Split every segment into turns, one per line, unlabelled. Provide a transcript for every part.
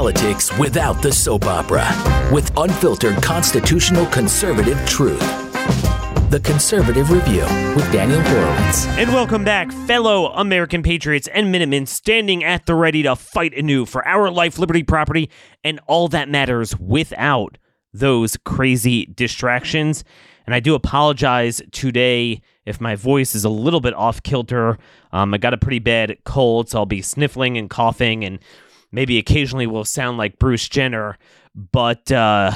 politics without the soap opera with unfiltered constitutional conservative truth. The Conservative Review with Daniel Horowitz.
And welcome back, fellow American patriots and Minutemen standing at the ready to fight anew for our life, liberty, property, and all that matters without those crazy distractions. And I do apologize today if my voice is a little bit off kilter. Um, I got a pretty bad cold, so I'll be sniffling and coughing, and maybe occasionally will sound like Bruce Jenner. But uh,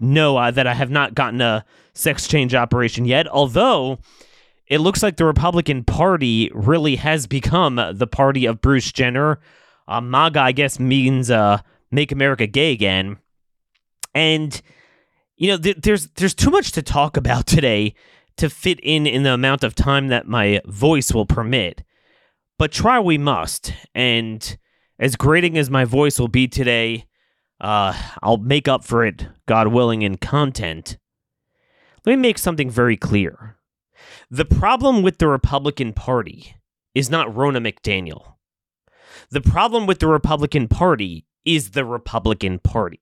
know uh, that I have not gotten a sex change operation yet, although it looks like the Republican Party really has become the party of Bruce Jenner. Uh, MAGA, I guess, means uh, make America gay again. And you know, th- there's there's too much to talk about today to fit in in the amount of time that my voice will permit. But try we must, and as grating as my voice will be today, uh, I'll make up for it, God willing, in content. Let me make something very clear. The problem with the Republican Party is not Ronna McDaniel. The problem with the Republican Party is the Republican Party.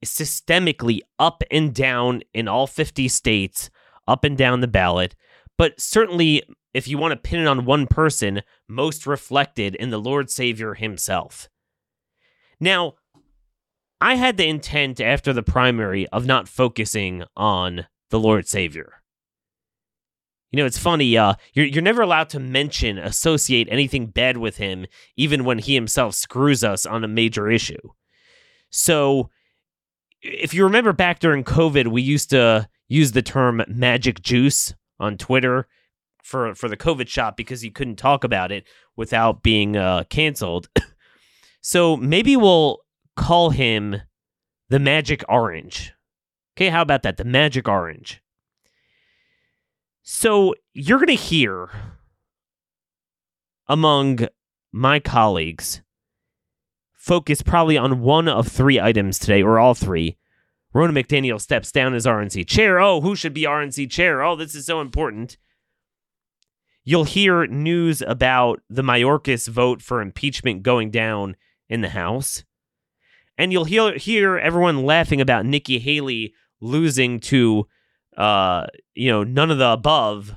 It's systemically up and down in all 50 states, up and down the ballot, but certainly, if you want to pin it on one person, most reflected in the Lord Savior himself. Now, I had the intent after the primary of not focusing on the Lord Savior. You know, it's funny. Uh, you're you're never allowed to mention, associate anything bad with him, even when he himself screws us on a major issue. So, if you remember back during COVID, we used to use the term "magic juice" on Twitter for for the COVID shot because he couldn't talk about it without being uh, canceled. so maybe we'll call him the Magic Orange. Okay, how about that? The Magic Orange. So you're going to hear among my colleagues focus probably on one of three items today, or all three. Ronna McDaniel steps down as RNC chair. Oh, who should be RNC chair? Oh, this is so important. You'll hear news about the Mayorkas vote for impeachment going down in the House. And you'll hear, hear everyone laughing about Nikki Haley losing to, uh, you know, none of the above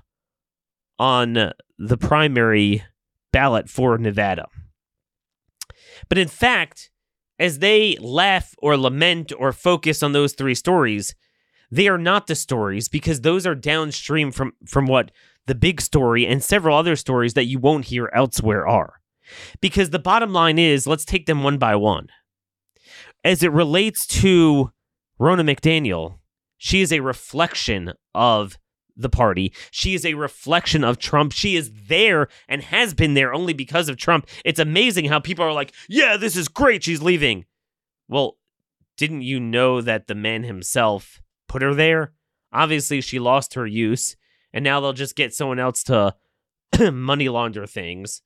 on the primary ballot for Nevada. But in fact, as they laugh or lament or focus on those three stories, they are not the stories because those are downstream from from what the big story and several other stories that you won't hear elsewhere are. Because the bottom line is, let's take them one by one. As it relates to Ronna McDaniel, she is a reflection of the party. She is a reflection of Trump. She is there and has been there only because of Trump. It's amazing how people are like, yeah, this is great. She's leaving. Well, didn't you know that the man himself put her there? Obviously, she lost her use, and now they'll just get someone else to money launder things.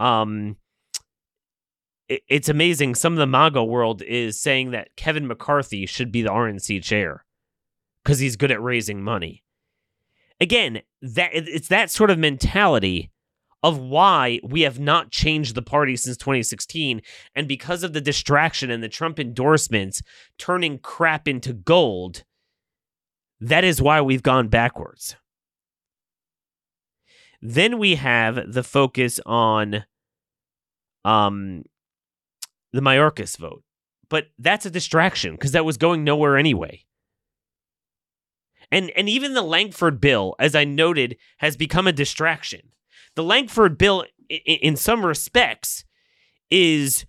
Um, it, it's amazing. Some of the MAGA world is saying that Kevin McCarthy should be the RNC chair because he's good at raising money again, that it's that sort of mentality of why we have not changed the party since 2016 and because of the distraction and the Trump endorsements turning crap into gold that is why we've gone backwards then we have the focus on um the Mayorkas vote but that's a distraction because that was going nowhere anyway and and even the Lankford bill, as I noted, has become a distraction. The Lankford bill, in, in some respects, is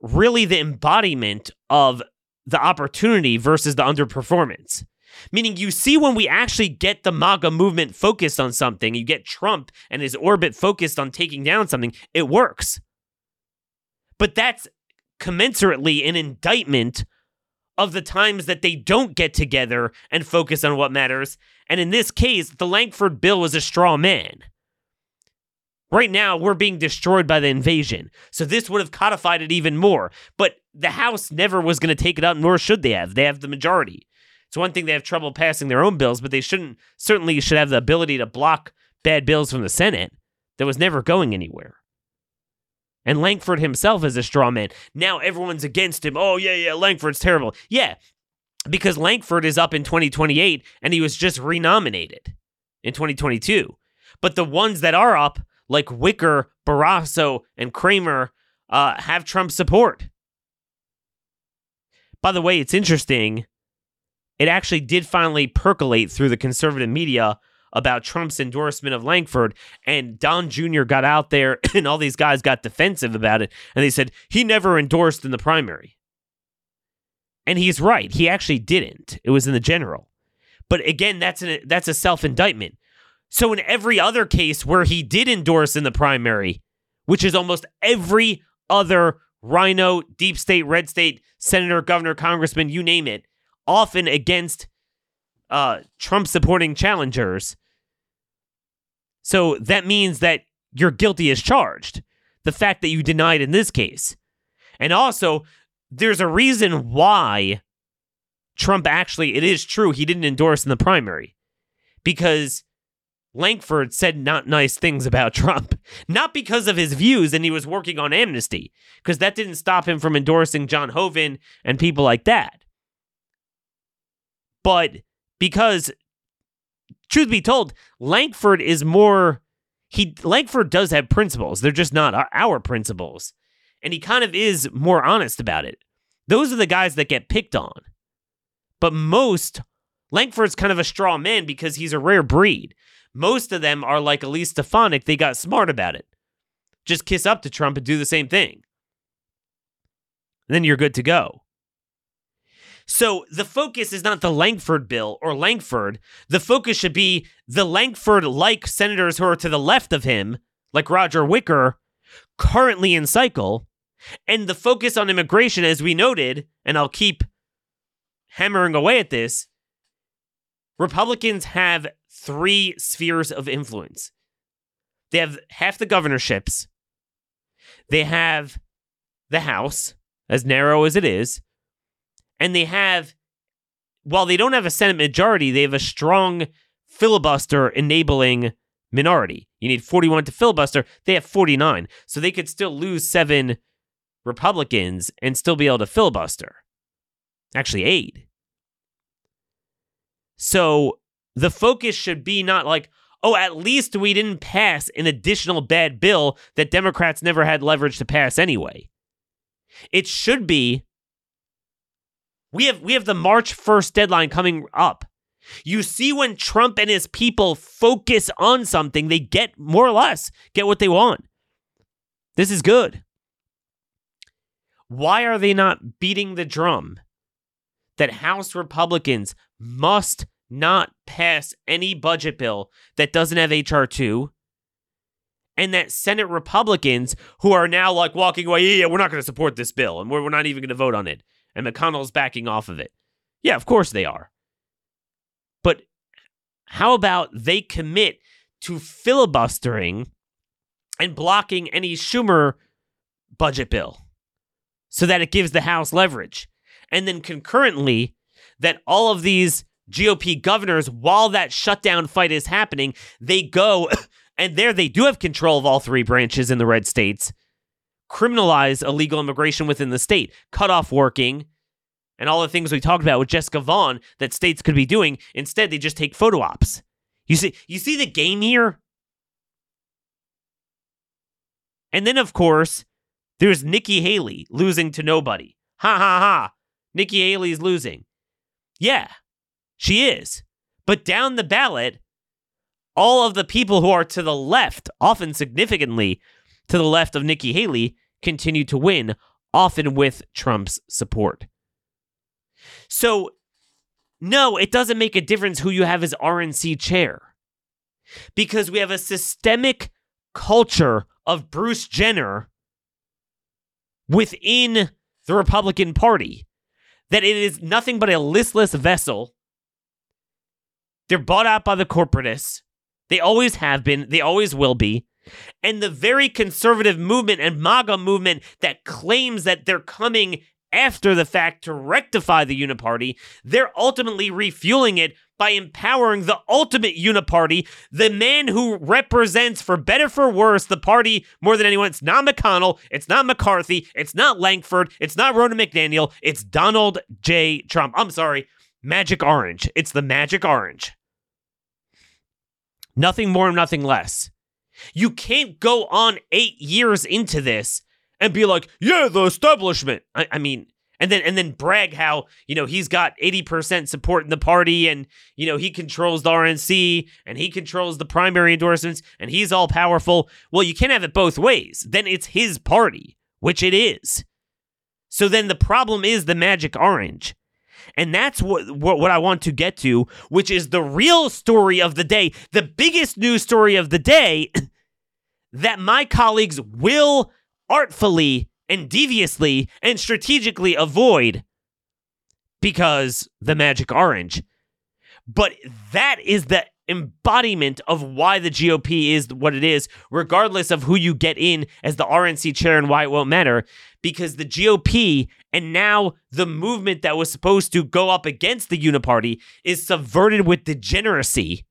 really the embodiment of the opportunity versus the underperformance. Meaning, you see, when we actually get the MAGA movement focused on something, you get Trump and his orbit focused on taking down something, it works. But that's commensurately an indictment of the times that they don't get together and focus on what matters. And in this case, the Lankford bill was a straw man. Right now, we're being destroyed by the invasion. So this would have codified it even more. But the House never was going to take it up, nor should they have. They have the majority. It's one thing they have trouble passing their own bills, but they shouldn't certainly should have the ability to block bad bills from the Senate that was never going anywhere. And Lankford himself is a straw man. Now everyone's against him. Oh, yeah, yeah, Lankford's terrible. Yeah, because Lankford is up in 2028 and he was just renominated in 2022. But the ones that are up, like Wicker, Barrasso, and Cramer, uh, have Trump support. By the way, it's interesting. It actually did finally percolate through the conservative media about Trump's endorsement of Lankford. and Don Jr. got out there, and all these guys got defensive about it, and they said he never endorsed in the primary. And he's right; he actually didn't. It was in the general. But again, that's an that's a self indictment. So in every other case where he did endorse in the primary, which is almost every other rhino, deep state, red state, senator, governor, congressman, you name it, often against uh, Trump supporting challengers, so that means that you're guilty as charged. The fact that you denied in this case. And also, there's a reason why Trump actually, it is true, he didn't endorse in the primary. Because Lankford said not nice things about Trump. Not because of his views and he was working on amnesty, because that didn't stop him from endorsing John Hoeven and people like that. But because truth be told, Lankford is more he Lankford does have principles. They're just not our, principles. And he kind of is more honest about it. Those are the guys that get picked on. But most Lankford's kind of a straw man because he's a rare breed. Most of them are like Elise Stefanik. They got smart about it. Just kiss up to Trump and do the same thing. And then you're good to go. So the focus is not the Lankford bill or Lankford. The focus should be the Lankford like senators who are to the left of him, like Roger Wicker, currently in cycle. And the focus on immigration, as we noted, and I'll keep hammering away at this Republicans have three spheres of influence. They have half the governorships, they have the House, as narrow as it is, and they have, while they don't have a Senate majority, they have a strong filibuster enabling minority. You need 41 to filibuster. They have 49. So they could still lose seven Republicans and still be able to filibuster. Actually, eight. So the focus should be not like, oh, at least we didn't pass an additional bad bill that Democrats never had leverage to pass anyway. It should be we have we have the March 1st deadline coming up. You see when Trump and his people focus on something, they get more or less get what they want. This is good. Why are they not beating the drum that House Republicans must not pass any budget bill that doesn't have HR 2 and that Senate Republicans who are now like walking away, yeah, yeah we're not going to support this bill and we're, we're not even going to vote on it and McConnell's backing off of it. Yeah, of course they are. But how about they commit to filibustering and blocking any Schumer budget bill so that it gives the House leverage? And then concurrently, that all of these GOP governors, while that shutdown fight is happening, they go and there they do have control of all three branches in the red states criminalize illegal immigration within the state, cut off working, and all the things we talked about with Jessica Vaughan that states could be doing. Instead, they just take photo ops. You see, you see the game here? And then, of course, there's Nikki Haley losing to nobody. Ha ha ha. Nikki Haley's losing. Yeah, she is. But down the ballot, all of the people who are to the left, often significantly to the left of Nikki Haley, continue to win, often with Trump's support. So, no, it doesn't make a difference who you have as RNC chair because we have a systemic culture of Bruce Jenner within the Republican Party that it is nothing but a listless vessel. They're bought out by the corporatists. They always have been, they always will be and the very conservative movement and MAGA movement that claims that they're coming after the fact to rectify the uniparty, they're ultimately refueling it by empowering the ultimate uniparty, the man who represents, for better for worse, the party more than anyone. It's not McConnell, it's not McCarthy, it's not Lankford, it's not Ronna McDaniel, it's Donald J. Trump. I'm sorry, Magic Orange. It's the Magic Orange. Nothing more, nothing less. You can't go on eight years into this and be like, yeah, the establishment. I, I mean, and then and then brag how you know he's got 80% support in the party and you know he controls the RNC and he controls the primary endorsements and he's all powerful. Well, you can't have it both ways. Then it's his party, which it is. So then the problem is the magic orange. And that's what, what, what I want to get to, which is the real story of the day, the biggest news story of the day that my colleagues will artfully and deviously and strategically avoid because the magic orange. But that is the embodiment of why the GOP is what it is, regardless of who you get in as the RNC chair and why it won't matter. Because the GOP and now the movement that was supposed to go up against the Uniparty is subverted with degeneracy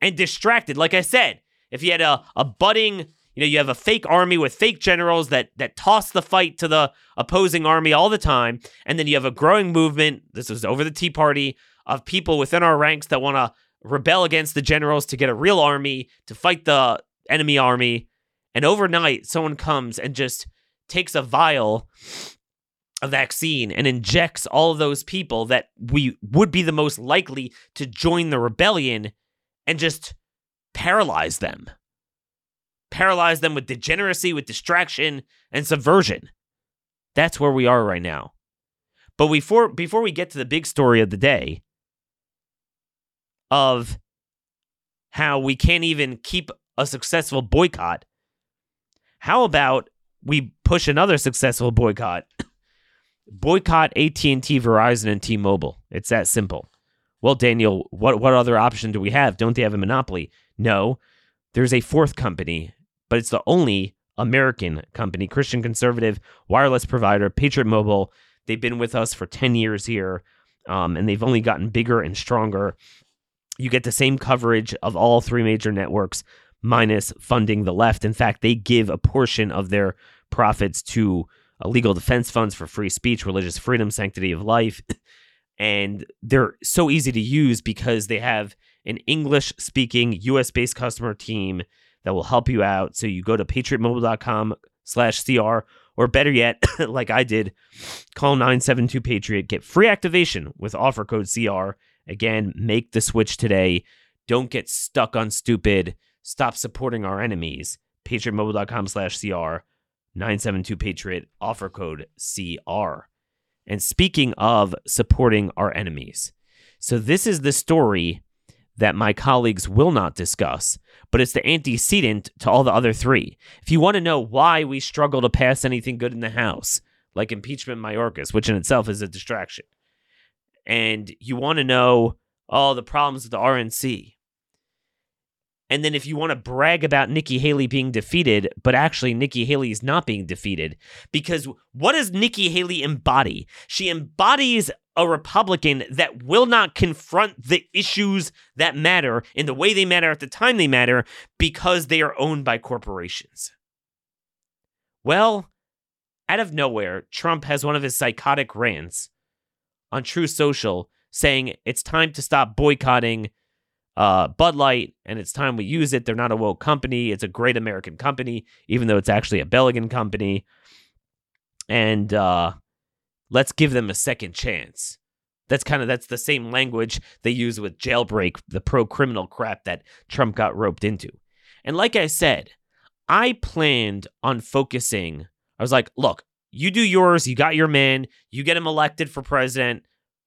and distracted. Like I said, if you had a, a budding you know, you have a fake army with fake generals that that toss the fight to the opposing army all the time, and then you have a growing movement. This was over the Tea Party of people within our ranks that want to rebel against the generals to get a real army to fight the enemy army. And overnight, someone comes and just takes a vial a vaccine and injects all of those people that we would be the most likely to join the rebellion and just paralyze them paralyze them with degeneracy, with distraction, and subversion. That's where we are right now. But before before we get to the big story of the day of how we can't even keep a successful boycott, how about we push another successful boycott? boycott AT&T, Verizon and T-Mobile. It's that simple. Well, Daniel, what what other option do we have? Don't they have a monopoly? No. There's a fourth company but it's the only American company, Christian conservative wireless provider, Patriot Mobile. They've been with us for 10 years here, um, and they've only gotten bigger and stronger. You get the same coverage of all three major networks, minus funding the left. In fact, they give a portion of their profits to uh, legal defense funds for free speech, religious freedom, sanctity of life. And they're so easy to use because they have an English speaking US based customer team that will help you out. So you go to patriotmobile.com slash CR, or better yet, like I did, call 972 Patriot, get free activation with offer code CR. Again, make the switch today. Don't get stuck on stupid. Stop supporting our enemies. Patriotmobile.com slash CR, 972 Patriot, offer code CR. And speaking of supporting our enemies, so this is the story that my colleagues will not discuss, but it's the antecedent to all the other three. If you want to know why we struggle to pass anything good in the House, like impeachment Mayorkas, which in itself is a distraction, and you want to know all the problems with the RNC, and then if you want to brag about Nikki Haley being defeated, but actually Nikki Haley is not being defeated, because what does Nikki Haley embody? She embodies a Republican that will not confront the issues that matter in the way they matter at the time they matter because they are owned by corporations. Well, out of nowhere, Trump has one of his psychotic rants on Truth Social saying it's time to stop boycotting uh, Bud Light and it's time we use it. They're not a woke company. It's a great American company, even though it's actually a Belgian company. And uh, let's give them a second chance. That's kind of that's the same language they use with jailbreak, the pro criminal crap that Trump got roped into. And like I said, I planned on focusing. I was like, look, you do yours, you got your man, you get him elected for president.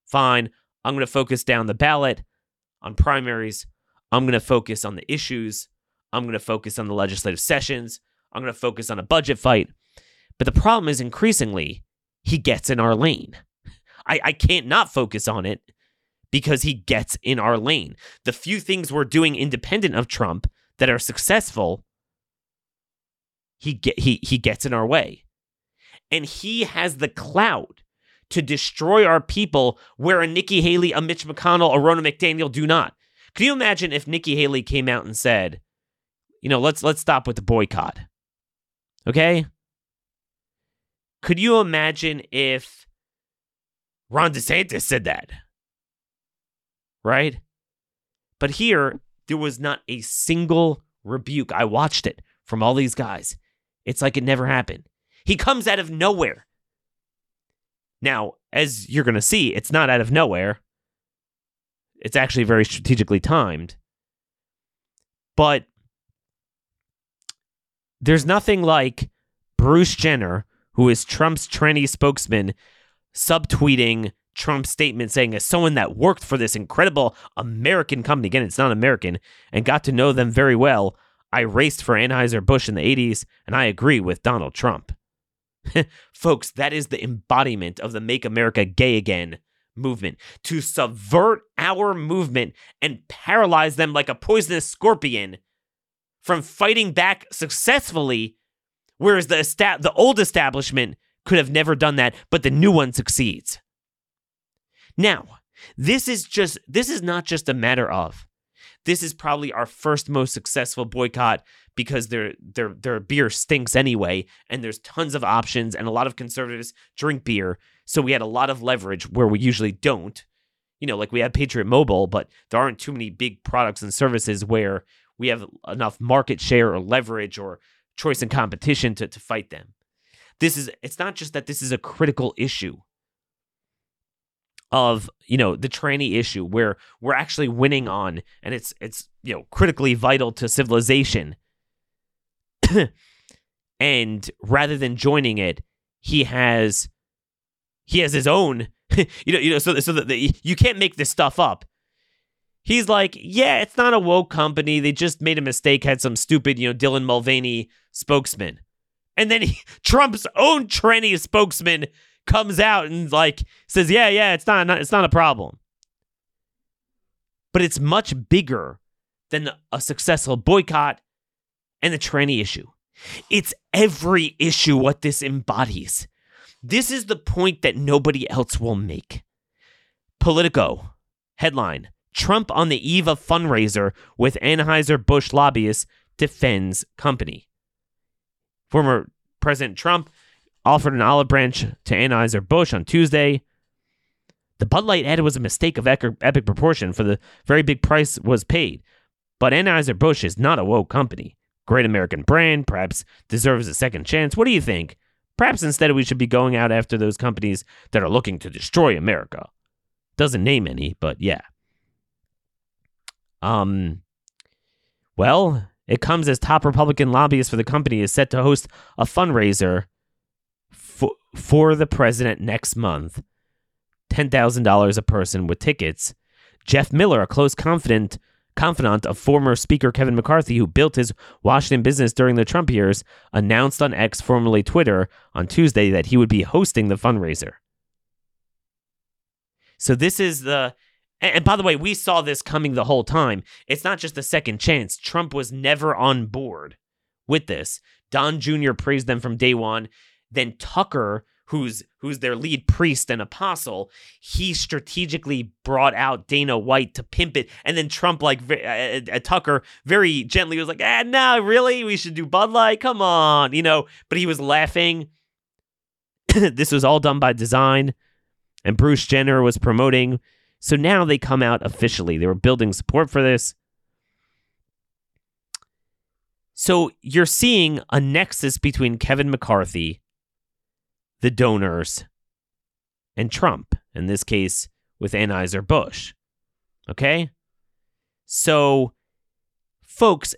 Fine. I'm going to focus down the ballot on primaries. I'm going to focus on the issues. I'm going to focus on the legislative sessions. I'm going to focus on a budget fight. But the problem is increasingly he gets in our lane. I, I can't not focus on it because he gets in our lane. The few things we're doing independent of Trump that are successful, he get he he gets in our way. And he has the clout to destroy our people where a Nikki Haley, a Mitch McConnell, a Ronna McDaniel do not. Can you imagine if Nikki Haley came out and said, you know, let's let's stop with the boycott. Okay? Could you imagine if Ron DeSantis said that? Right? But here, there was not a single rebuke. I watched it from all these guys. It's like it never happened. He comes out of nowhere. Now, as you're going to see, it's not out of nowhere. It's actually very strategically timed. But there's nothing like Bruce Jenner, who is Trump's tranny spokesman, subtweeting Trump's statement saying, as someone that worked for this incredible American company, again, it's not American, and got to know them very well, I raced for Anheuser-Busch in the 80s, and I agree with Donald Trump. Folks, that is the embodiment of the Make America Gay Again movement to subvert our movement and paralyze them like a poisonous scorpion from fighting back successfully, whereas the esta- the old establishment could have never done that, but the new one succeeds. Now, this is just this is not just a matter of this is probably our first most successful boycott because their their their beer stinks anyway and there's tons of options and a lot of conservatives drink beer. So we had a lot of leverage where we usually don't. You know like we had patriot mobile but there aren't too many big products and services where we have enough market share or leverage or choice and competition to, to fight them. This is it's not just that this is a critical issue of you know the tranny issue where we're actually winning on and it's it's you know critically vital to civilization and rather than joining it he has he has his own you know you know so so that you can't make this stuff up he's like, yeah, it's not a woke company. They just made a mistake, had some stupid, you know, Dylan Mulvaney spokesman. And then he, Trump's own tranny spokesman comes out and like says, yeah, yeah, it's not, not it's not a problem. But it's much bigger than a successful boycott and the tranny issue. It's every issue what this embodies. This is the point that nobody else will make. Politico headline Trump on the eve of fundraiser with Anheuser-Busch lobbyists defends company. Former President Trump offered an olive branch to Anheuser-Busch on Tuesday. The Bud Light ad was a mistake of epic proportion for the very big price was paid. But Anheuser-Busch is not a woke company. Great American brand, perhaps deserves a second chance. What do you think? Perhaps instead we should be going out after those companies that are looking to destroy America. Doesn't name any, but yeah. Um, well, it comes as top Republican lobbyist for the company is set to host a fundraiser for, for the president next month. $10,000 a person with tickets. Jeff Miller, a close confidant, confidant of former Speaker Kevin McCarthy, who built his Washington business during the Trump years, announced on X, formerly Twitter, on Tuesday that he would be hosting the fundraiser. So this is the and, by the way, we saw this coming the whole time. It's not just a second chance. Trump was never on board with this. Don Jr. praised them from day one. Then Tucker, who's who's their lead priest and apostle, he strategically brought out Dana White to pimp it, and then Trump, like uh, uh, uh, Tucker, very gently was like, "Ah, no, really, we should do Bud Light. Come on, you know." But he was laughing. this was all done by design, and Bruce Jenner was promoting so now they come out officially. They were building support for this. So you're seeing a nexus between Kevin McCarthy, the donors, and Trump, in this case with Anheuser-Busch. Okay? So, folks,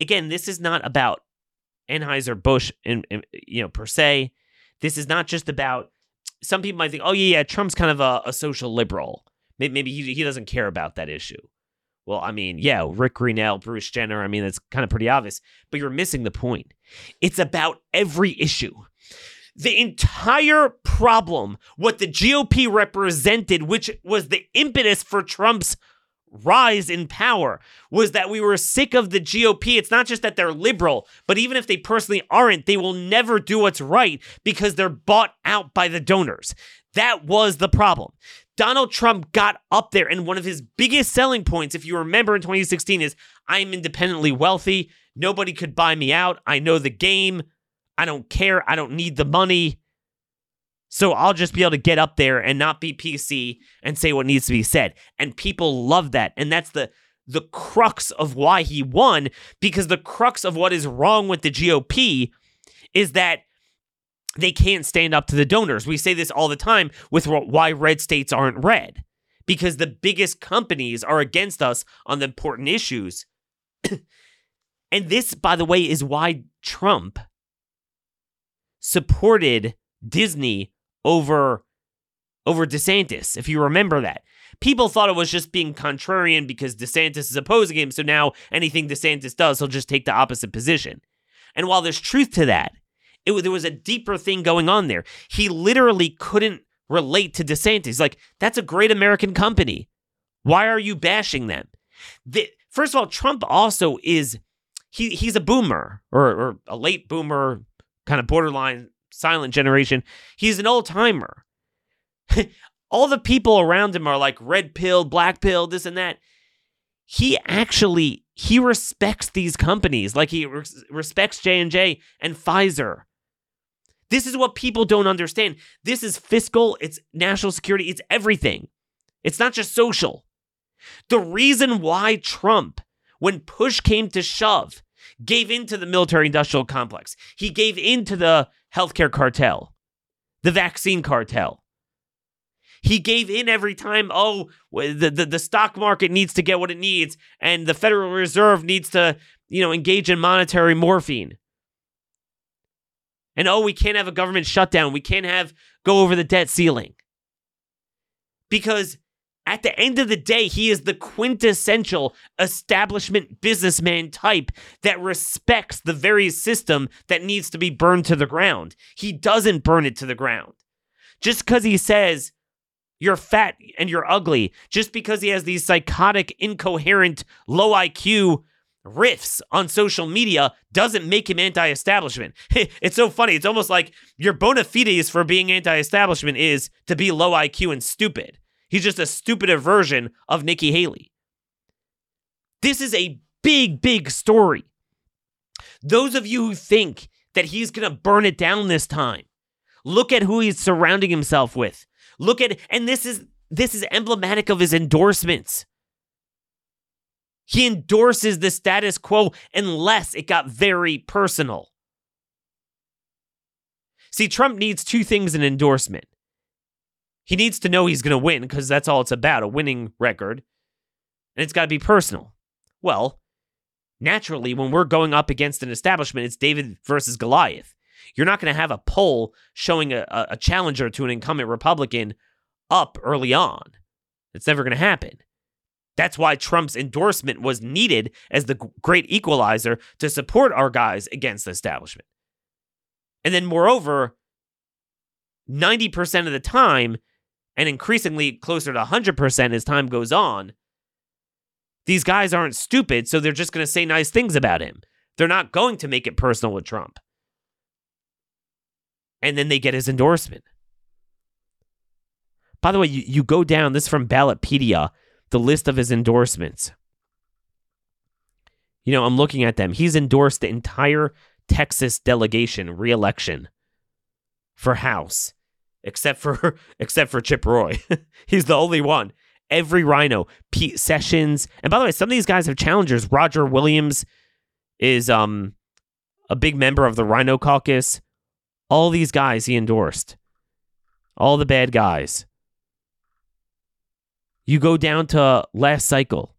again, this is not about Anheuser-Busch in, in, you know, per se. This is not just about some people might think, oh yeah, yeah, Trump's kind of a, a social liberal. Maybe he, he doesn't care about that issue. Well, I mean, yeah, Rick Grenell, Bruce Jenner, I mean, it's kind of pretty obvious, but you're missing the point. It's about every issue. The entire problem, what the GOP represented, which was the impetus for Trump's rise in power was that we were sick of the GOP. It's not just that they're liberal, but even if they personally aren't, they will never do what's right because they're bought out by the donors. That was the problem. Donald Trump got up there, and one of his biggest selling points, if you remember in 2016, is I'm independently wealthy. Nobody could buy me out. I know the game. I don't care. I don't need the money. So I'll just be able to get up there and not be PC and say what needs to be said. And people love that. And that's the the crux of why he won because the crux of what is wrong with the GOP is that they can't stand up to the donors. We say this all the time with why red states aren't red because the biggest companies are against us on the important issues. and this, by the way, is why Trump supported Disney over over DeSantis, if you remember that. People thought it was just being contrarian because DeSantis is opposing him, so now anything DeSantis does, he'll just take the opposite position. And while there's truth to that, it, there was a deeper thing going on there. He literally couldn't relate to DeSantis. Like, that's a great American company. Why are you bashing them? The, first of all, Trump also is he he's a boomer or, or a late boomer, kind of borderline silent generation. He's an old timer. All the people around him are like red pill, black pill, this and that. He actually he respects these companies like he res- respects J&J and Pfizer. This is what people don't understand. This is fiscal, it's national security, it's everything. It's not just social. The reason why Trump, when push came to shove, gave into the military industrial complex, he gave into the healthcare cartel, the vaccine cartel. He gave in every time, oh, the, the, the stock market needs to get what it needs, and the Federal Reserve needs to, you know, engage in monetary morphine. And oh, we can't have a government shutdown. We can't have go over the debt ceiling. Because at the end of the day, he is the quintessential establishment businessman type that respects the very system that needs to be burned to the ground. He doesn't burn it to the ground. Just because he says you're fat and you're ugly, just because he has these psychotic, incoherent, low IQ riffs on social media doesn't make him anti-establishment. it's so funny. It's almost like your bona fides for being anti-establishment is to be low IQ and stupid. He's just a stupider version of Nikki Haley. This is a big, big story. Those of you who think that he's going to burn it down this time, look at who he's surrounding himself with. Look at and this is this is emblematic of his endorsements. He endorses the status quo unless it got very personal. See, Trump needs two things in endorsement he needs to know he's going to win because that's all it's about a winning record. And it's got to be personal. Well, naturally, when we're going up against an establishment, it's David versus Goliath. You're not going to have a poll showing a, a challenger to an incumbent Republican up early on. It's never going to happen. That's why Trump's endorsement was needed as the great equalizer to support our guys against the establishment. And then, moreover, 90% of the time, and increasingly closer to 100% as time goes on, these guys aren't stupid, so they're just going to say nice things about him. They're not going to make it personal with Trump. And then they get his endorsement. By the way, you, you go down, this from Ballotpedia, the list of his endorsements. You know, I'm looking at them. He's endorsed the entire Texas delegation reelection for House except for except for Chip Roy. He's the only one. Every Rhino, Pete Sessions, and by the way, some of these guys have challengers. Roger Williams is um a big member of the Rhino Caucus. All these guys he endorsed. All the bad guys. You go down to last cycle.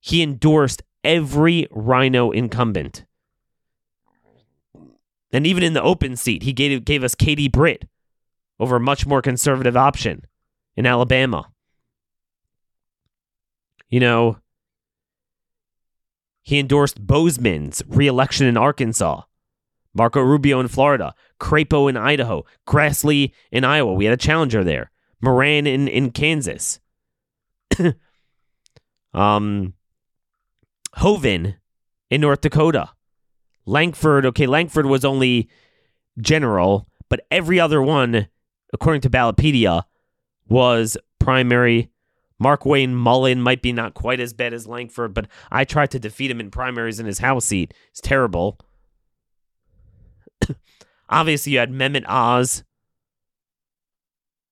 He endorsed every Rhino incumbent. And even in the open seat, he gave, gave us Katie Britt, over a much more conservative option in Alabama. You know, he endorsed Boozman's reelection in Arkansas, Marco Rubio in Florida, Crapo in Idaho, Grassley in Iowa. We had a challenger there, Moran in, in Kansas. Um, Hoeven in North Dakota. Lankford, okay, Lankford was only general, but every other one, according to Ballotpedia, was primary. Mark Wayne Mullin might be not quite as bad as Lankford, but I tried to defeat him in primaries in his House seat. It's terrible. Obviously, you had Mehmet Oz,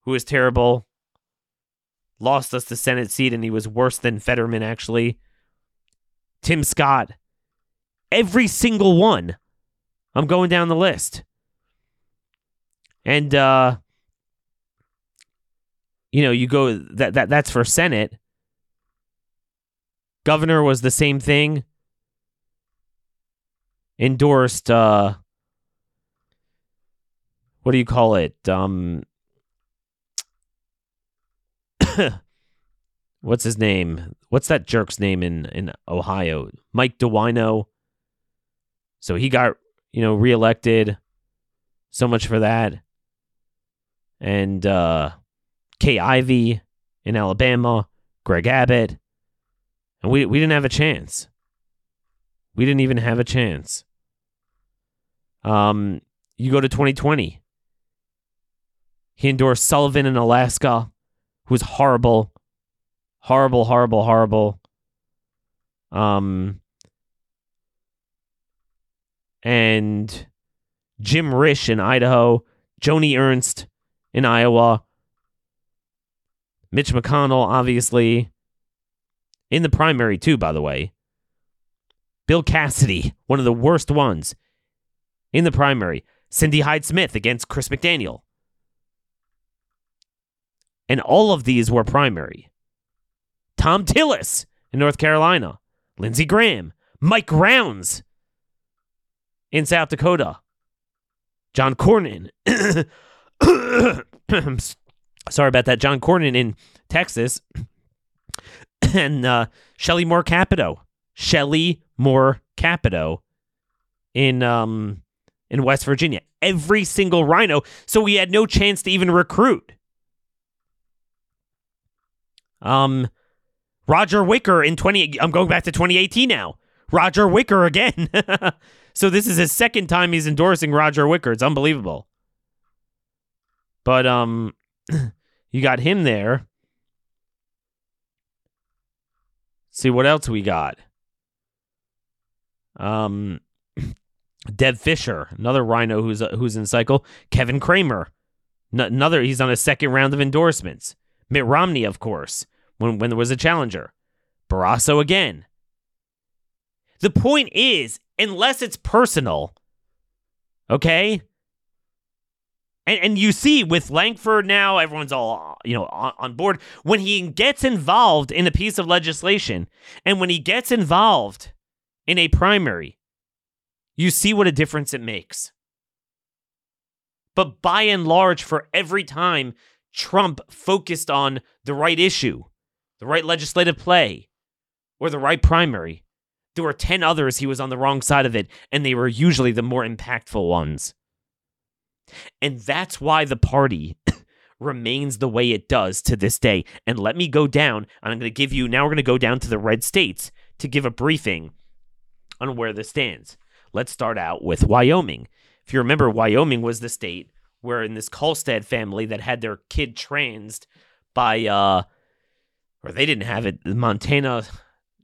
who was terrible. Lost us the Senate seat, and he was worse than Fetterman, actually. Tim Scott. Every single one. I'm going down the list. And uh you know, you go that that that's for Senate. Governor was the same thing. Endorsed uh what do you call it? Um what's his name? What's that jerk's name in in Ohio? Mike DeWino. So he got, you know, reelected. So much for that. And uh Kay Ivey in Alabama, Greg Abbott. And we we didn't have a chance. We didn't even have a chance. Um you go to 2020. He endorsed Sullivan in Alaska, who's horrible. Horrible, horrible, horrible. Um and Jim Risch in Idaho, Joni Ernst in Iowa, Mitch McConnell, obviously, in the primary, too, by the way. Bill Cassidy, one of the worst ones in the primary. Cindy Hyde Smith against Chris McDaniel. And all of these were primary. Thom Tillis in North Carolina. Lindsey Graham. Mike Rounds in South Dakota. John Cornyn. Sorry about that. John Cornyn in Texas. and uh, Moore Capito. Shelley Moore Capito in um in West Virginia. Every single rhino. So we had no chance to even recruit. Um Roger Wicker in 20 I'm going back to 2018 now. Roger Wicker again. so this is his second time he's endorsing Roger Wicker. It's unbelievable. But um you got him there. see what else we got. Um Deb Fischer, another rhino who's uh, who's in cycle. Kevin Cramer, n- another he's on a second round of endorsements. Mitt Romney, of course, when when there was a challenger. Barrasso again. The point is, unless it's personal, okay? And, and you see with Lankford now, everyone's all you know on, on board. When he gets involved in a piece of legislation, and when he gets involved in a primary, you see what a difference it makes. But by and large, for every time Trump focused on the right issue, the right legislative play, or the right primary, there were 10 others he was on the wrong side of it, and they were usually the more impactful ones. And that's why the party remains the way it does to this day. And let me go down, and I'm going to give you, now we're going to go down to the red states to give a briefing on where this stands. Let's start out with Wyoming. If you remember, Wyoming was the state where in this Kolstad family that had their kid transed by, uh, or they didn't have it, the Montana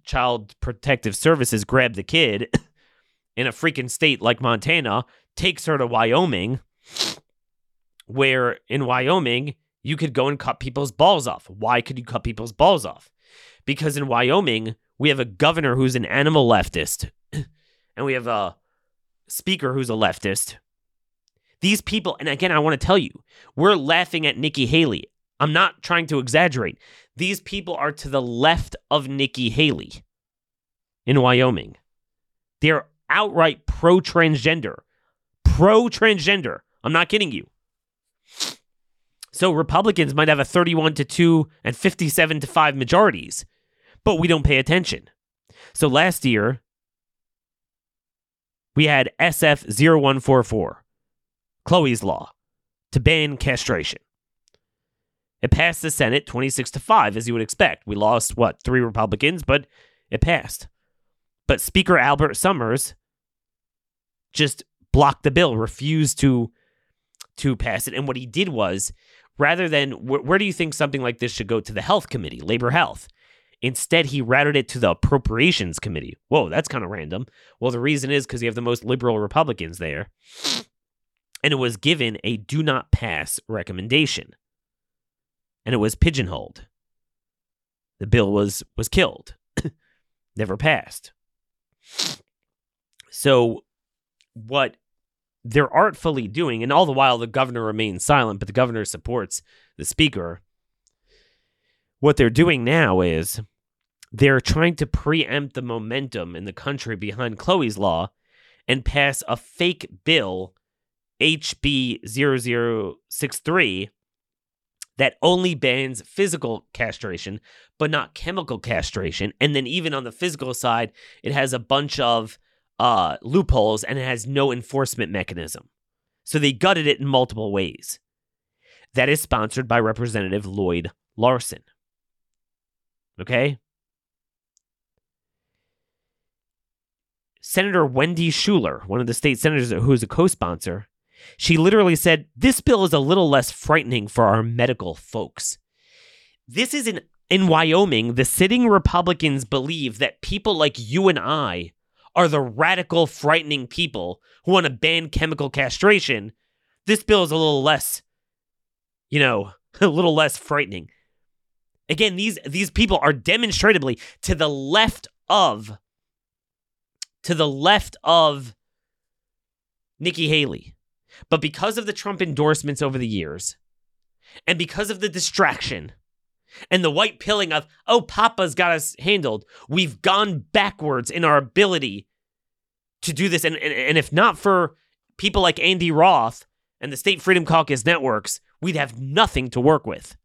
Child Protective Services grabbed the kid in a freaking state like Montana, takes her to Wyoming, where in Wyoming, you could go and cut people's balls off. Why could you cut people's balls off? Because in Wyoming, we have a governor who's an animal leftist, and we have a speaker who's a leftist. These people, and again, I want to tell you, we're laughing at Nikki Haley. I'm not trying to exaggerate. These people are to the left of Nikki Haley in Wyoming. They're outright pro transgender. Pro transgender. I'm not kidding you. So Republicans might have a 31 to 2 and 57 to 5 majorities, but we don't pay attention. So last year, we had SF 0144, Chloe's Law, to ban castration. It passed the Senate 26 to 5, as you would expect. We lost, what, three Republicans, but it passed. But Speaker Albert Sommers just blocked the bill, refused to to pass it. And what he did was, rather than wh- where do you think something like this should go to the Health Committee, Labor Health? Instead, he routed it to the Appropriations Committee. Whoa, that's kind of random. Well, the reason is because you have the most liberal Republicans there. And it was given a do not pass recommendation. And it was pigeonholed. The bill was was killed. Never passed. So what they're artfully doing, and all the while the governor remains silent, but the governor supports the speaker. What they're doing now is they're trying to preempt the momentum in the country behind Chloe's law and pass a fake bill, HB 0063, that only bans physical castration, but not chemical castration. And then, even on the physical side, it has a bunch of uh, loopholes and it has no enforcement mechanism. So they gutted it in multiple ways. That is sponsored by Representative Lloyd Larsen. Okay? Senator Wendy Schuler, one of the state senators who is a co sponsor, she literally said, This bill is a little less frightening for our medical folks. This is in, in Wyoming, the sitting Republicans believe that people like you and I are the radical, frightening people who want to ban chemical castration, this bill is a little less, you know, a little less frightening. Again, these these people are demonstrably to the left of to the left of Nikki Haley. But because of the Trump endorsements over the years, and because of the distraction, and the white pilling of, oh, Papa's got us handled. We've gone backwards in our ability to do this. And, and, and if not for people like Andy Roth and the State Freedom Caucus networks, we'd have nothing to work with.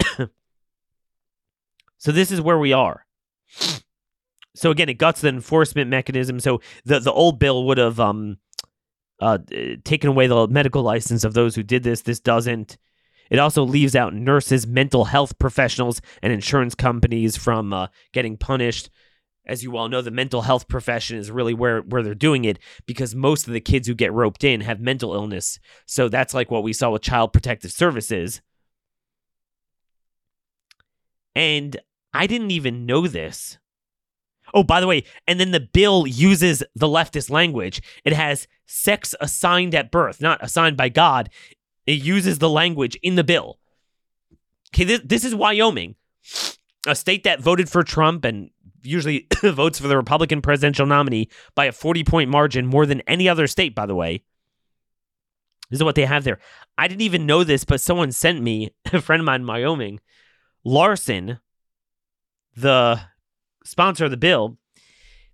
so this is where we are. So again, it guts the enforcement mechanism. So the the old bill would have um uh taken away the medical license of those who did this. This doesn't. It also leaves out nurses, mental health professionals, and insurance companies from uh, getting punished. As you all know, the mental health profession is really where, where they're doing it because most of the kids who get roped in have mental illness. So that's like what we saw with Child Protective Services. And I didn't even know this. Oh, by the way, and then the bill uses the leftist language. It has sex assigned at birth, not assigned by God. It uses the language in the bill. Okay, this, this is Wyoming, a state that voted for Trump and usually votes for the Republican presidential nominee by a 40 point margin more than any other state, by the way. This is what they have there. I didn't even know this, but someone sent me, a friend of mine in Wyoming, Larsen, the sponsor of the bill.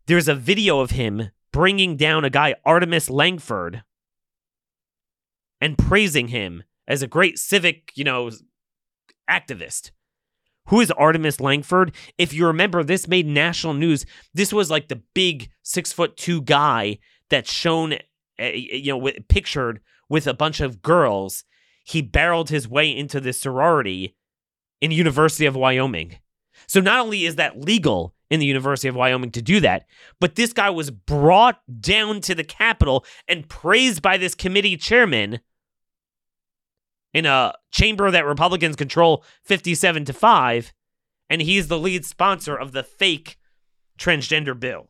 There's a video of him bringing down a guy, Artemis Langford, and praising him as a great civic, you know, activist. Who is Artemis Langford? If you remember, this made national news. This was like the big six foot two guy that's shown, uh, you know, pictured with a bunch of girls. He barreled his way into the sorority in University of Wyoming. So not only is that legal in the University of Wyoming to do that, but this guy was brought down to the Capitol and praised by this committee chairman in a chamber that Republicans control 57 to 5, and he's the lead sponsor of the fake transgender bill.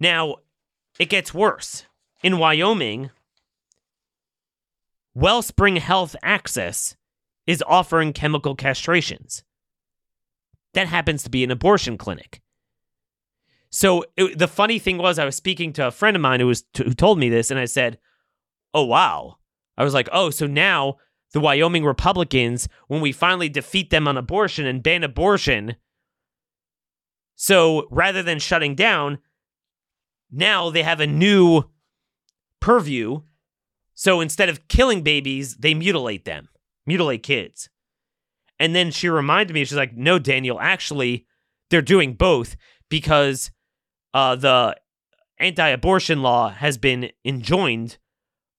Now, it gets worse. In Wyoming, Wellspring Health Access is offering chemical castrations. That happens to be an abortion clinic. So it, the funny thing was, I was speaking to a friend of mine who was who told me this, and I said, oh, wow. I was like, oh, so now the Wyoming Republicans, when we finally defeat them on abortion and ban abortion, so rather than shutting down, now they have a new purview. So instead of killing babies, they mutilate them, mutilate kids. And then she reminded me, she's like, no, Daniel, actually, they're doing both because uh, the anti abortion law has been enjoined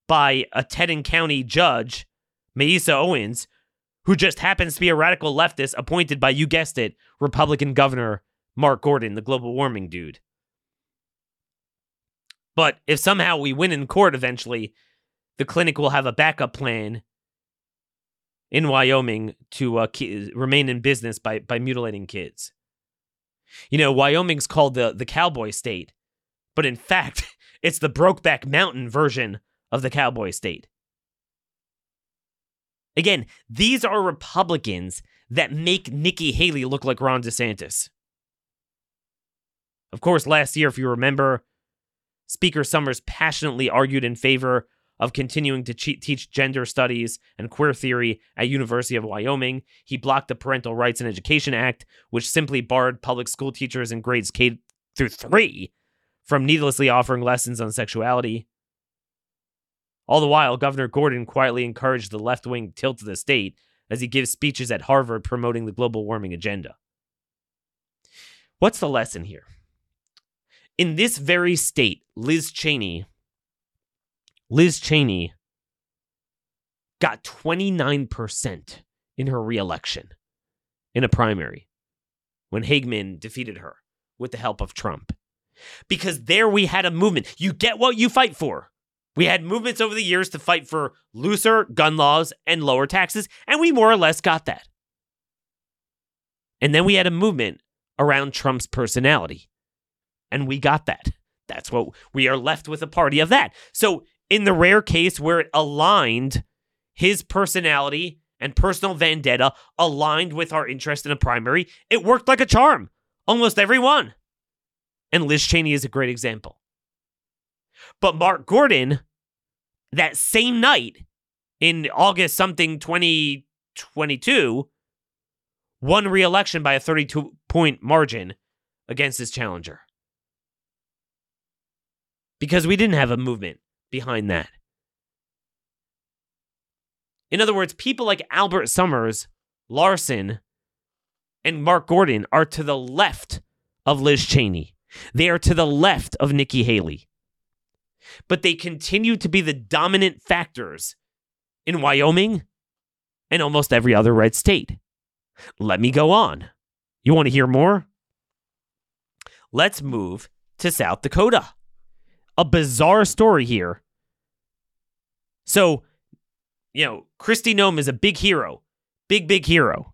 by a Teton County judge, Melissa Owens, who just happens to be a radical leftist appointed by, you guessed it, Republican Governor Mark Gordon, the global warming dude. But if somehow we win in court eventually, the clinic will have a backup plan in Wyoming to uh, ki- remain in business by, by mutilating kids. You know, Wyoming's called the, the cowboy state, but in fact, it's the Brokeback Mountain version of the cowboy state. Again, these are Republicans that make Nikki Haley look like Ron DeSantis. Of course, last year, if you remember, Speaker Sommers passionately argued in favor of continuing to teach gender studies and queer theory at University of Wyoming. He blocked the Parental Rights and Education Act, which simply barred public school teachers in grades K through 3 from needlessly offering lessons on sexuality. All the while, Governor Gordon quietly encouraged the left wing tilt of the state as he gives speeches at Harvard promoting the global warming agenda. What's the lesson here? In this very state, Liz Cheney, Liz Cheney got 29% in her reelection in a primary when Hageman defeated her with the help of Trump. Because there we had a movement. You get what you fight for. We had movements over the years to fight for looser gun laws and lower taxes, and we more or less got that. And then we had a movement around Trump's personality, and we got that. That's what we are left with a party of that. So, in the rare case where it aligned his personality and personal vendetta aligned with our interest in a primary, it worked like a charm. Almost every one. And Liz Cheney is a great example. But Mark Gordon, that same night in August something 2022, won re election by a 32 point margin against his challenger. Because we didn't have a movement behind that. In other words, people like Albert Sommers, Larsen, and Mark Gordon are to the left of Liz Cheney. They are to the left of Nikki Haley but they continue to be the dominant factors in Wyoming and almost every other red state. Let me go on. You want to hear more? Let's move to South Dakota. A bizarre story here. So, you know, Kristi Noem is a big hero, big, big hero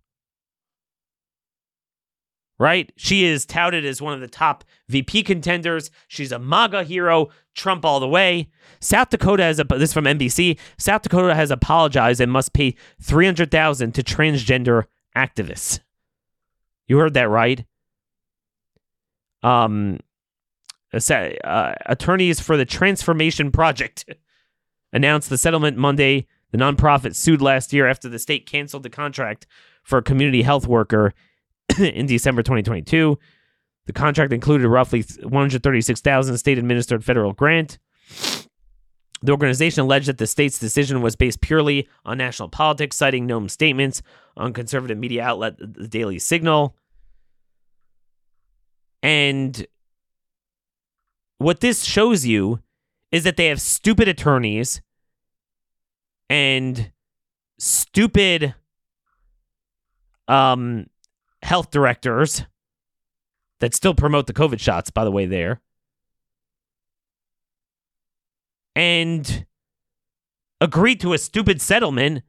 right? She is touted as one of the top VP contenders. She's a MAGA hero, Trump all the way. South Dakota has a this from NBC. South Dakota has apologized and must pay 300,000 to transgender activists. You heard that right? Um uh, attorneys for the Transformation Project announced the settlement Monday. The nonprofit sued last year after the state canceled the contract for a community health worker in December 2022. The contract included roughly 136,000 state administered federal grant. The organization alleged that the state's decision was based purely on national politics, citing Noem's statements on conservative media outlet The Daily Signal. And what this shows you is that they have stupid attorneys and stupid um health directors that still promote the COVID shots, by the way, there. And agreed to a stupid settlement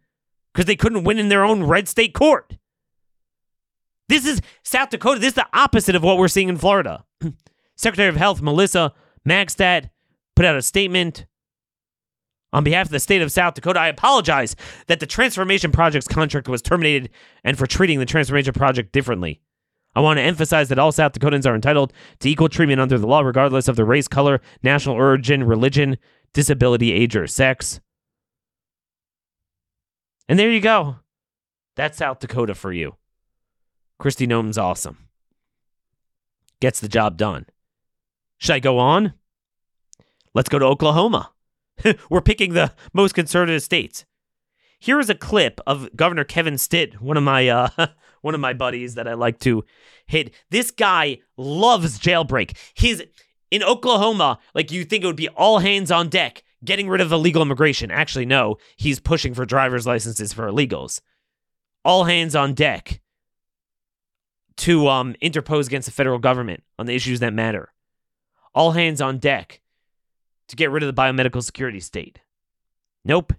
because they couldn't win in their own red state court. This is South Dakota. This is the opposite of what we're seeing in Florida. Secretary of Health Melissa Magstadt put out a statement on behalf of the state of South Dakota, I apologize that the Transformation Project's contract was terminated and for treating the Transformation Project differently. I want to emphasize that all South Dakotans are entitled to equal treatment under the law, regardless of their race, color, national origin, religion, disability, age, or sex. And there you go. That's South Dakota for you. Kristi Noem's awesome. Gets the job done. Should I go on? Let's go to Oklahoma. We're picking the most conservative states. Here is a clip of Governor Kevin Stitt, one of my uh, one of my buddies that I like to hit. This guy loves jailbreak. He's in Oklahoma, like you think it would be all hands on deck. getting rid of illegal immigration. Actually, no, he's pushing for driver's licenses for illegals. All hands on deck to um, interpose against the federal government on the issues that matter. All hands on deck to get rid of the biomedical security state. Nope.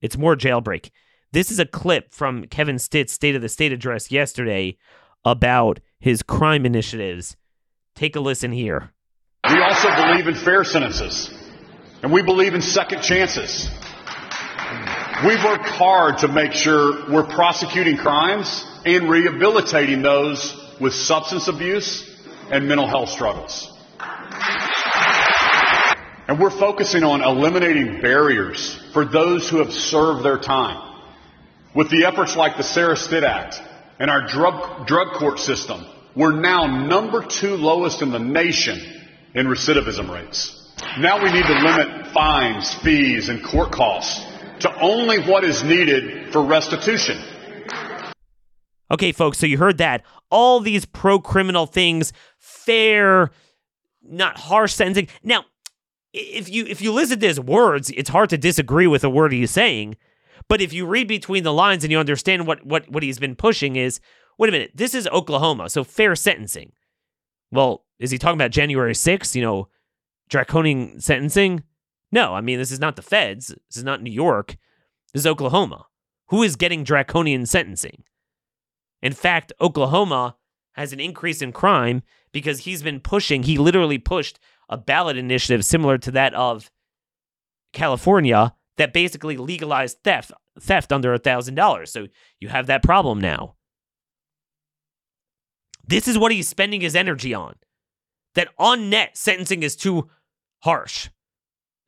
It's more jailbreak. This is a clip from Kevin Stitt's State of the State address yesterday about his crime initiatives. Take a listen here.
We also believe in fair sentences, and we believe in second chances. We've worked hard to make sure we're prosecuting crimes and rehabilitating those with substance abuse and mental health struggles. And we're focusing on eliminating barriers for those who have served their time. With the efforts like the Sarah Stitt Act and our drug, drug court system, we're now number two lowest in the nation in recidivism rates. Now we need to limit fines, fees, and court costs to only what is needed for restitution.
Okay, folks, so you heard that. All these pro criminal things, fair, not harsh sentencing. Now, if you if you listen to his words, it's hard to disagree with a word he's saying. But if you read between the lines and you understand what what what he's been pushing is, wait a minute, this is Oklahoma, so fair sentencing. Well, is he talking about January 6th, you know, draconian sentencing? No, I mean, this is not the feds. This is not New York. This is Oklahoma. Who is getting draconian sentencing? In fact, Oklahoma has an increase in crime because he's been pushing, he literally pushed a ballot initiative similar to that of California that basically legalized theft theft under a thousand dollars. So you have that problem now. This is what he's spending his energy on. That on net sentencing is too harsh.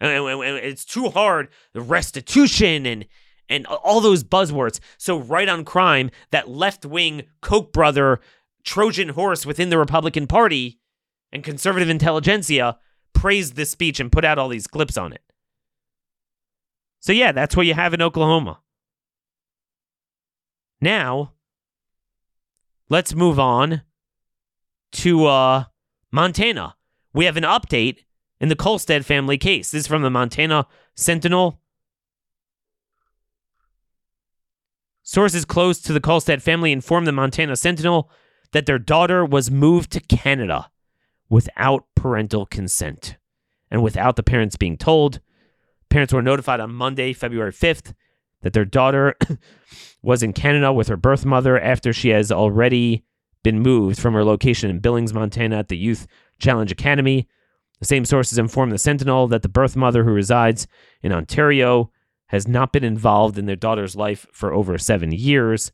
It's too hard. The restitution and and all those buzzwords. So right on crime, that left wing Koch brother Trojan horse within the Republican Party and conservative intelligentsia praised this speech and put out all these clips on it. So yeah, that's what you have in Oklahoma. Now, let's move on to uh, Montana. We have an update in the Kolstad family case. This is from the Montana Sentinel. Sources close to the Kolstad family informed the Montana Sentinel that their daughter was moved to Canada without parental consent and without the parents being told. Parents were notified on Monday, February 5th, that their daughter was in Canada with her birth mother after she has already been moved from her location in Billings, Montana at the Youth Challenge Academy. The same sources informed the Sentinel that the birth mother who resides in Ontario has not been involved in their daughter's life for over seven years.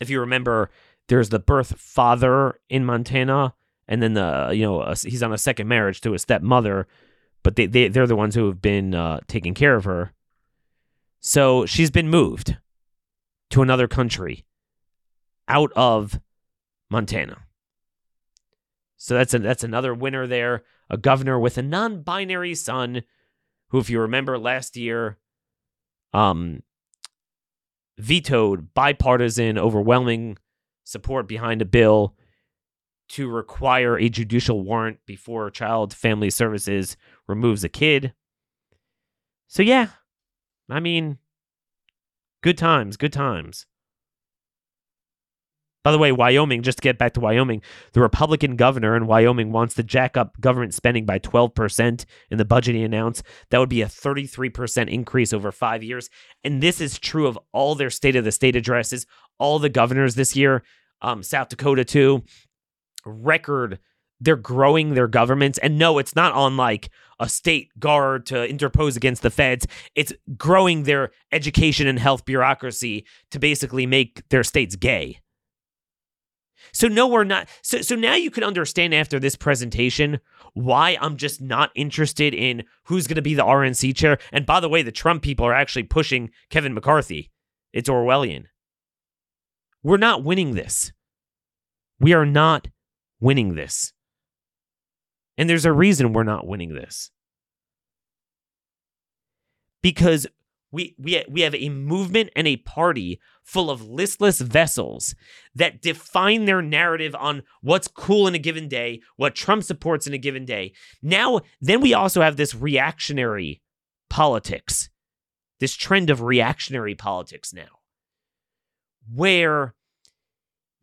If you remember, there's the birth father in Montana, and then the you know he's on a second marriage to a stepmother, but they, they they're the ones who have been uh, taking care of her. So she's been moved to another country out of Montana. So that's a, that's another winner there. A governor with a non-binary son, who, if you remember last year, um, vetoed bipartisan, overwhelming support behind a bill to require a judicial warrant before Child Family Services removes a kid. So yeah, I mean, good times, good times. By the way, Wyoming, just to get back to Wyoming, the Republican governor in Wyoming wants to jack up government spending by 12% in the budget he announced. That would be a 33% increase over five years. And this is true of all their state of the state addresses, all the governors this year, um, South Dakota too. Record, they're growing their governments. And no, it's not on like a state guard to interpose against the feds. It's growing their education and health bureaucracy to basically make their states gay. So no, we're not. So so now you can understand after this presentation why I'm just not interested in who's going to be the RNC chair. And by the way, the Trump people are actually pushing Kevin McCarthy. It's Orwellian. We're not winning this. We are not winning this. And there's a reason we're not winning this. Because we we we have a movement and a party full of listless vessels that define their narrative on what's cool in a given day, what Trump supports in a given day. Now, then we also have this reactionary politics, this trend of reactionary politics now, where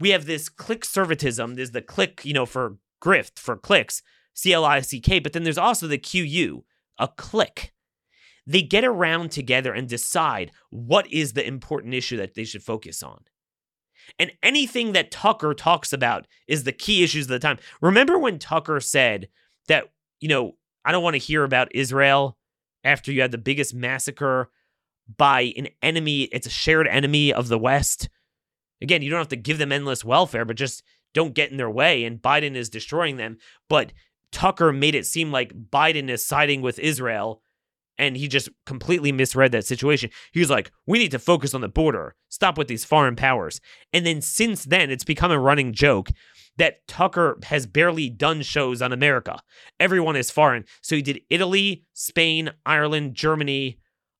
we have this click servitism. There's the click, you know, for grift, for clicks, C L I C K, but then there's also the Q U, a click they get around together and decide what is the important issue that they should focus on. And anything that Tucker talks about is the key issues of the time. Remember when Tucker said that, you know, I don't want to hear about Israel after you had the biggest massacre by an enemy, it's a shared enemy of the West. Again, you don't have to give them endless welfare, but just don't get in their way. And Biden is destroying them. But Tucker made it seem like Biden is siding with Israel and he just completely misread that situation. He was like, "We need to focus on the border. Stop with these foreign powers." And then since then, it's become a running joke that Tucker has barely done shows on America. Everyone is foreign. So he did Italy, Spain, Ireland, Germany,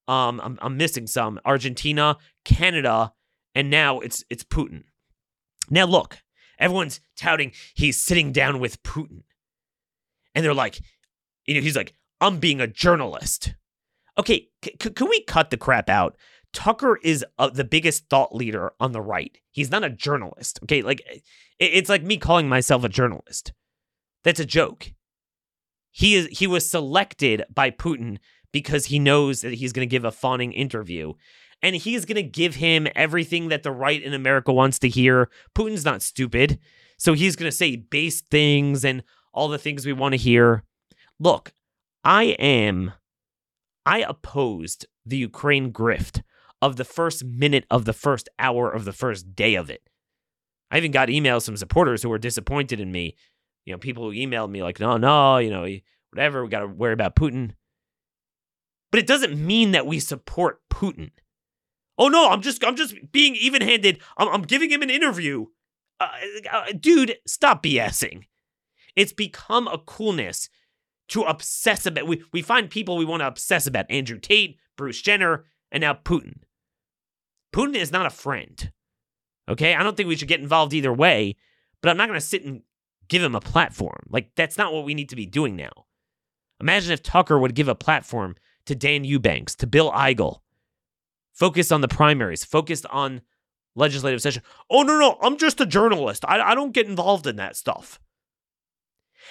um I'm, I'm missing some, Argentina, Canada, and now it's it's Putin. Now look, everyone's touting he's sitting down with Putin. And they're like, you know, he's like, I'm being a journalist okay, c- can we cut the crap out? Tucker is uh, the biggest thought leader on the right. He's not a journalist. Okay, like it, it's like me calling myself a journalist. That's a joke. He is he was selected by Putin because he knows that he's going to give a fawning interview and he's going to give him everything that the right in America wants to hear. Putin's not stupid. So he's going to say base things and all the things we want to hear. Look, I am I opposed the Ukraine grift of the first minute of the first hour of the first day of it. I even got emails from supporters who were disappointed in me. You know, people who emailed me like, no, no, you know, whatever, we got to worry about Putin. But it doesn't mean that we support Putin. Oh no, I'm just I'm just being even-handed. I'm, I'm giving him an interview. Uh, uh, dude, stop BSing. It's become a coolness to obsess about. We, we find people we want to obsess about Andrew Tate, Bruce Jenner, and now Putin. Putin is not a friend. Okay? I don't think we should get involved either way, but I'm not going to sit and give him a platform. Like, that's not what we need to be doing now. Imagine if Tucker would give a platform to Dan Eubanks, to Bill Eigel, focused on the primaries, focused on legislative session. Oh, no, no, I'm just a journalist. I, I don't get involved in that stuff.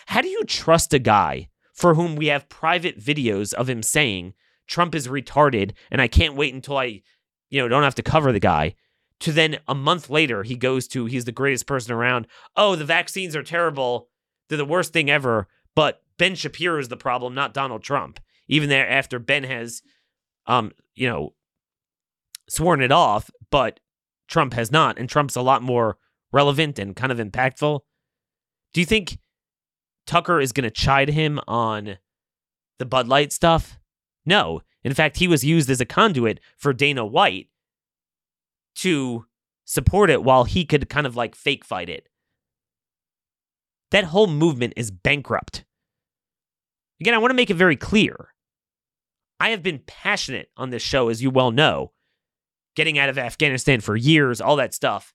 How do you trust a guy for whom we have private videos of him saying Trump is retarded and I can't wait until I, you know, don't have to cover the guy. To then a month later, he goes to he's the greatest person around. Oh, the vaccines are terrible. They're the worst thing ever. But Ben Shapiro is the problem, not Donald Trump. Even there after Ben has, um, you know, sworn it off, but Trump has not, and Trump's a lot more relevant and kind of impactful. Do you think Tucker is going to chide him on the Bud Light stuff? No. In fact, he was used as a conduit for Dana White to support it while he could kind of like fake fight it. That whole movement is bankrupt. Again, I want to make it very clear. I have been passionate on this show, as you well know, getting out of Afghanistan for years, all that stuff.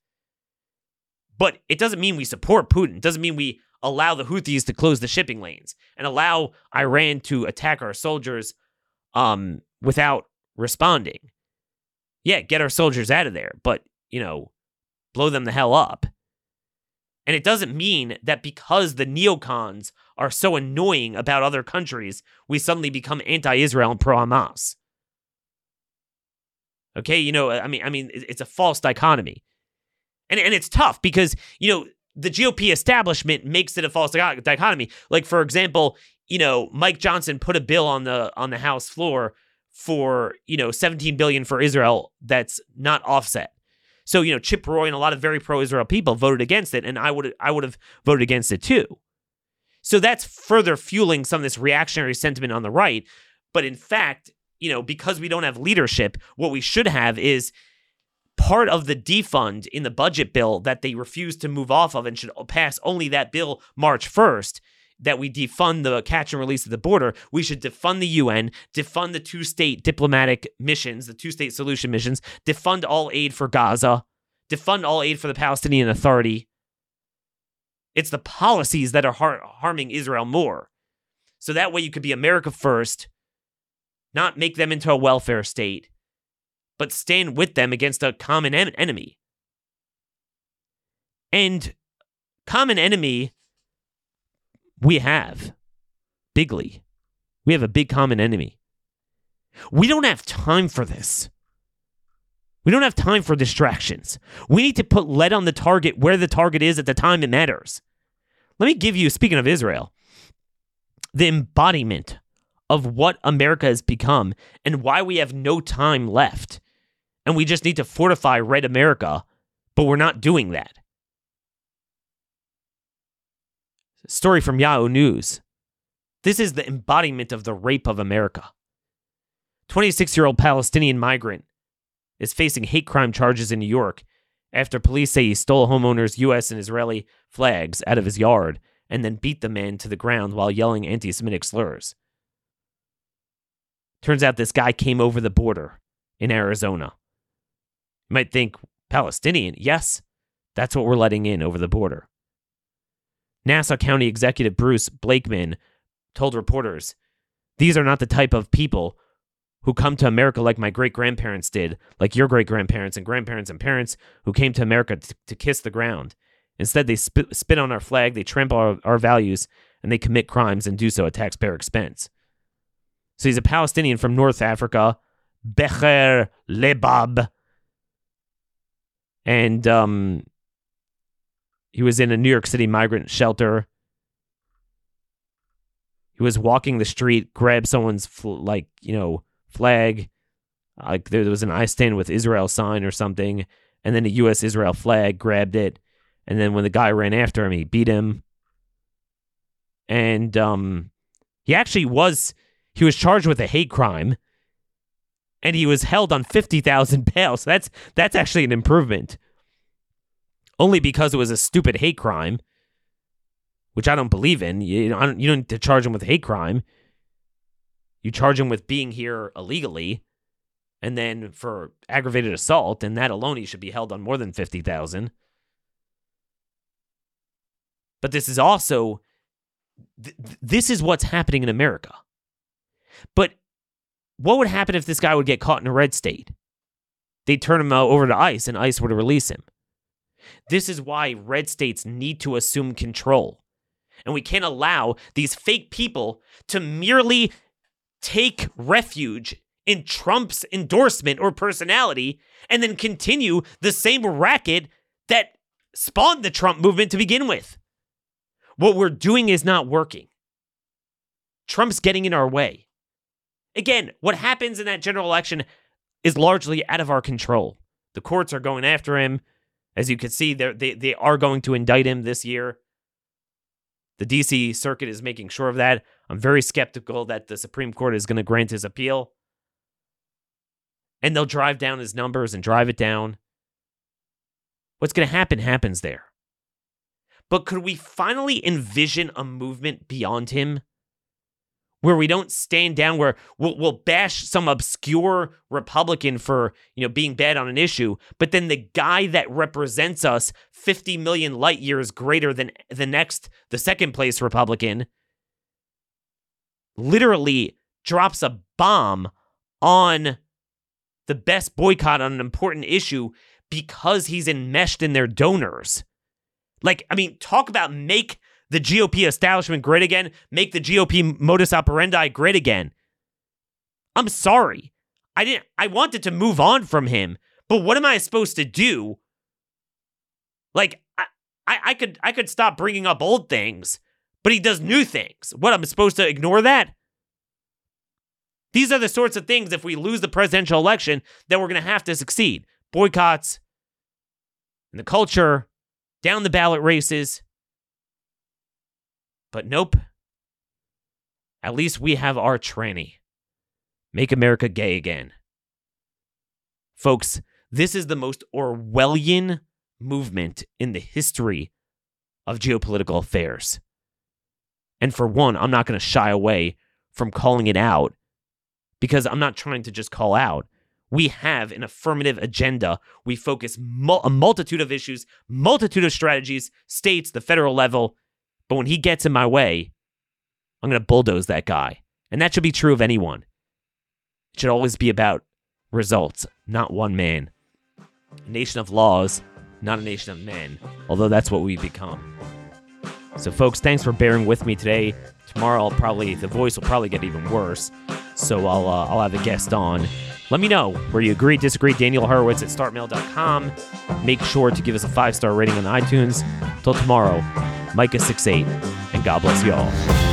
But it doesn't mean we support Putin. It doesn't mean we allow the Houthis to close the shipping lanes and allow Iran to attack our soldiers um, without responding. Yeah, get our soldiers out of there, but, you know, blow them the hell up. And it doesn't mean that because the neocons are so annoying about other countries, we suddenly become anti-Israel and pro-Hamas. Okay, you know, I mean, I mean, it's a false dichotomy, and and it's tough because you know the GOP establishment makes it a false dichotomy. Like for example, you know, Mike Johnson put a bill on the on the House floor for, you know, 17 billion for Israel that's not offset. So, you know, Chip Roy and a lot of very pro-Israel people voted against it and I would I would have voted against it too. So that's further fueling some of this reactionary sentiment on the right, but in fact, you know, because we don't have leadership, what we should have is part of the defund in the budget bill that they refuse to move off of and should pass only that bill March 1st that we defund the catch and release of the border. We should defund the UN, defund the two state diplomatic missions, the two state solution missions, defund all aid for Gaza, defund all aid for the Palestinian Authority. It's the policies that are har- harming Israel more. So that way you could be America first, not make them into a welfare state, but stand with them against a common en- enemy. And common enemy we have bigly. We have a big common enemy. We don't have time for this. We don't have time for distractions. We need to put lead on the target where the target is at the time it matters. Let me give you, speaking of Israel, the embodiment of what America has become and why we have no time left. And we just need to fortify Red America, but we're not doing that. Story from Yahoo News. This is the embodiment of the rape of America. 26 year old Palestinian migrant is facing hate crime charges in New York after police say he stole homeowner's U.S. and Israeli flags out of his yard and then beat the man to the ground while yelling anti Semitic slurs. Turns out this guy came over the border in Arizona. You might think, Palestinian? Yes, that's what we're letting in over the border. Nassau County Executive Bruce Blakeman told reporters, These are not the type of people who come to America like my great grandparents did, like your great grandparents and grandparents and parents who came to America t- to kiss the ground. Instead, they spit, spit on our flag, they trample our, our values, and they commit crimes and do so at taxpayer expense. So he's a Palestinian from North Africa, Becher Lebab. And um, he was in a New York City migrant shelter. He was walking the street, grabbed someone's fl- like you know flag, like there was an I stand with Israel sign or something, and then a U.S. Israel flag, grabbed it, and then when the guy ran after him, he beat him, and um, he actually was he was charged with a hate crime, and he was held on fifty thousand bail. So that's that's actually an improvement only because it was a stupid hate crime, which I don't believe in. You don't, you don't need to charge him with hate crime. You charge him with being here illegally, and then for aggravated assault, and that alone he should be held on more than fifty thousand. But this is also th- this is what's happening in America. But what would happen if this guy would get caught in a red state? They'd turn him over to ICE, and ICE would release him. This is why red states need to assume control. And we can't allow these fake people to merely take refuge in Trump's endorsement or personality and then continue the same racket that spawned the Trump movement to begin with. What we're doing is not working. Trump's getting in our way. Again, what happens in that general election is largely out of our control. The courts are going after him. As you can see, they they are going to indict him this year. The DC Circuit is making sure of that. I'm very skeptical that the Supreme Court is going to grant his appeal. And they'll drive down his numbers and drive it down. What's going to happen happens there. But could we finally envision a movement beyond him? Where we don't stand down where we'll, we'll bash some obscure republican for you know being bad on an issue but then the guy that represents us 50 million light years greater than the next the second place republican literally drops a bomb on the best boycott on an important issue because he's enmeshed in their donors. Like i mean talk about make the GOP establishment great again, make the GOP modus operandi great again. I'm sorry. I didn't I wanted to move on from him, but what am I supposed to do? Like I, I, I could I could stop bringing up old things, but he does new things. What I'm supposed to ignore that? These are the sorts of things if we lose the presidential election that we're going to have to succeed. Boycotts and the culture, down the ballot races, but nope. At least we have our tranny. Make America gay again. Folks, this is the most Orwellian movement in the history of geopolitical affairs. And for one, I'm not going to shy away from calling it out because I'm not trying to just call out. We have an affirmative agenda. We focus mul- a multitude of issues, multitude of strategies, states, the federal level. But when he gets in my way, I'm going to bulldoze that guy. And that should be true of anyone. It should always be about results, not one man. A nation of laws, not a nation of men, although that's what we've become. So, folks, thanks for bearing with me today. Tomorrow, I'll probably the voice will probably get even worse. So I'll uh, I'll have a guest on. Let me know where you agree, disagree. Daniel Horowitz at startmail.com. Make sure to give us a five star rating on iTunes. Till tomorrow, Micah 68, and God bless you all.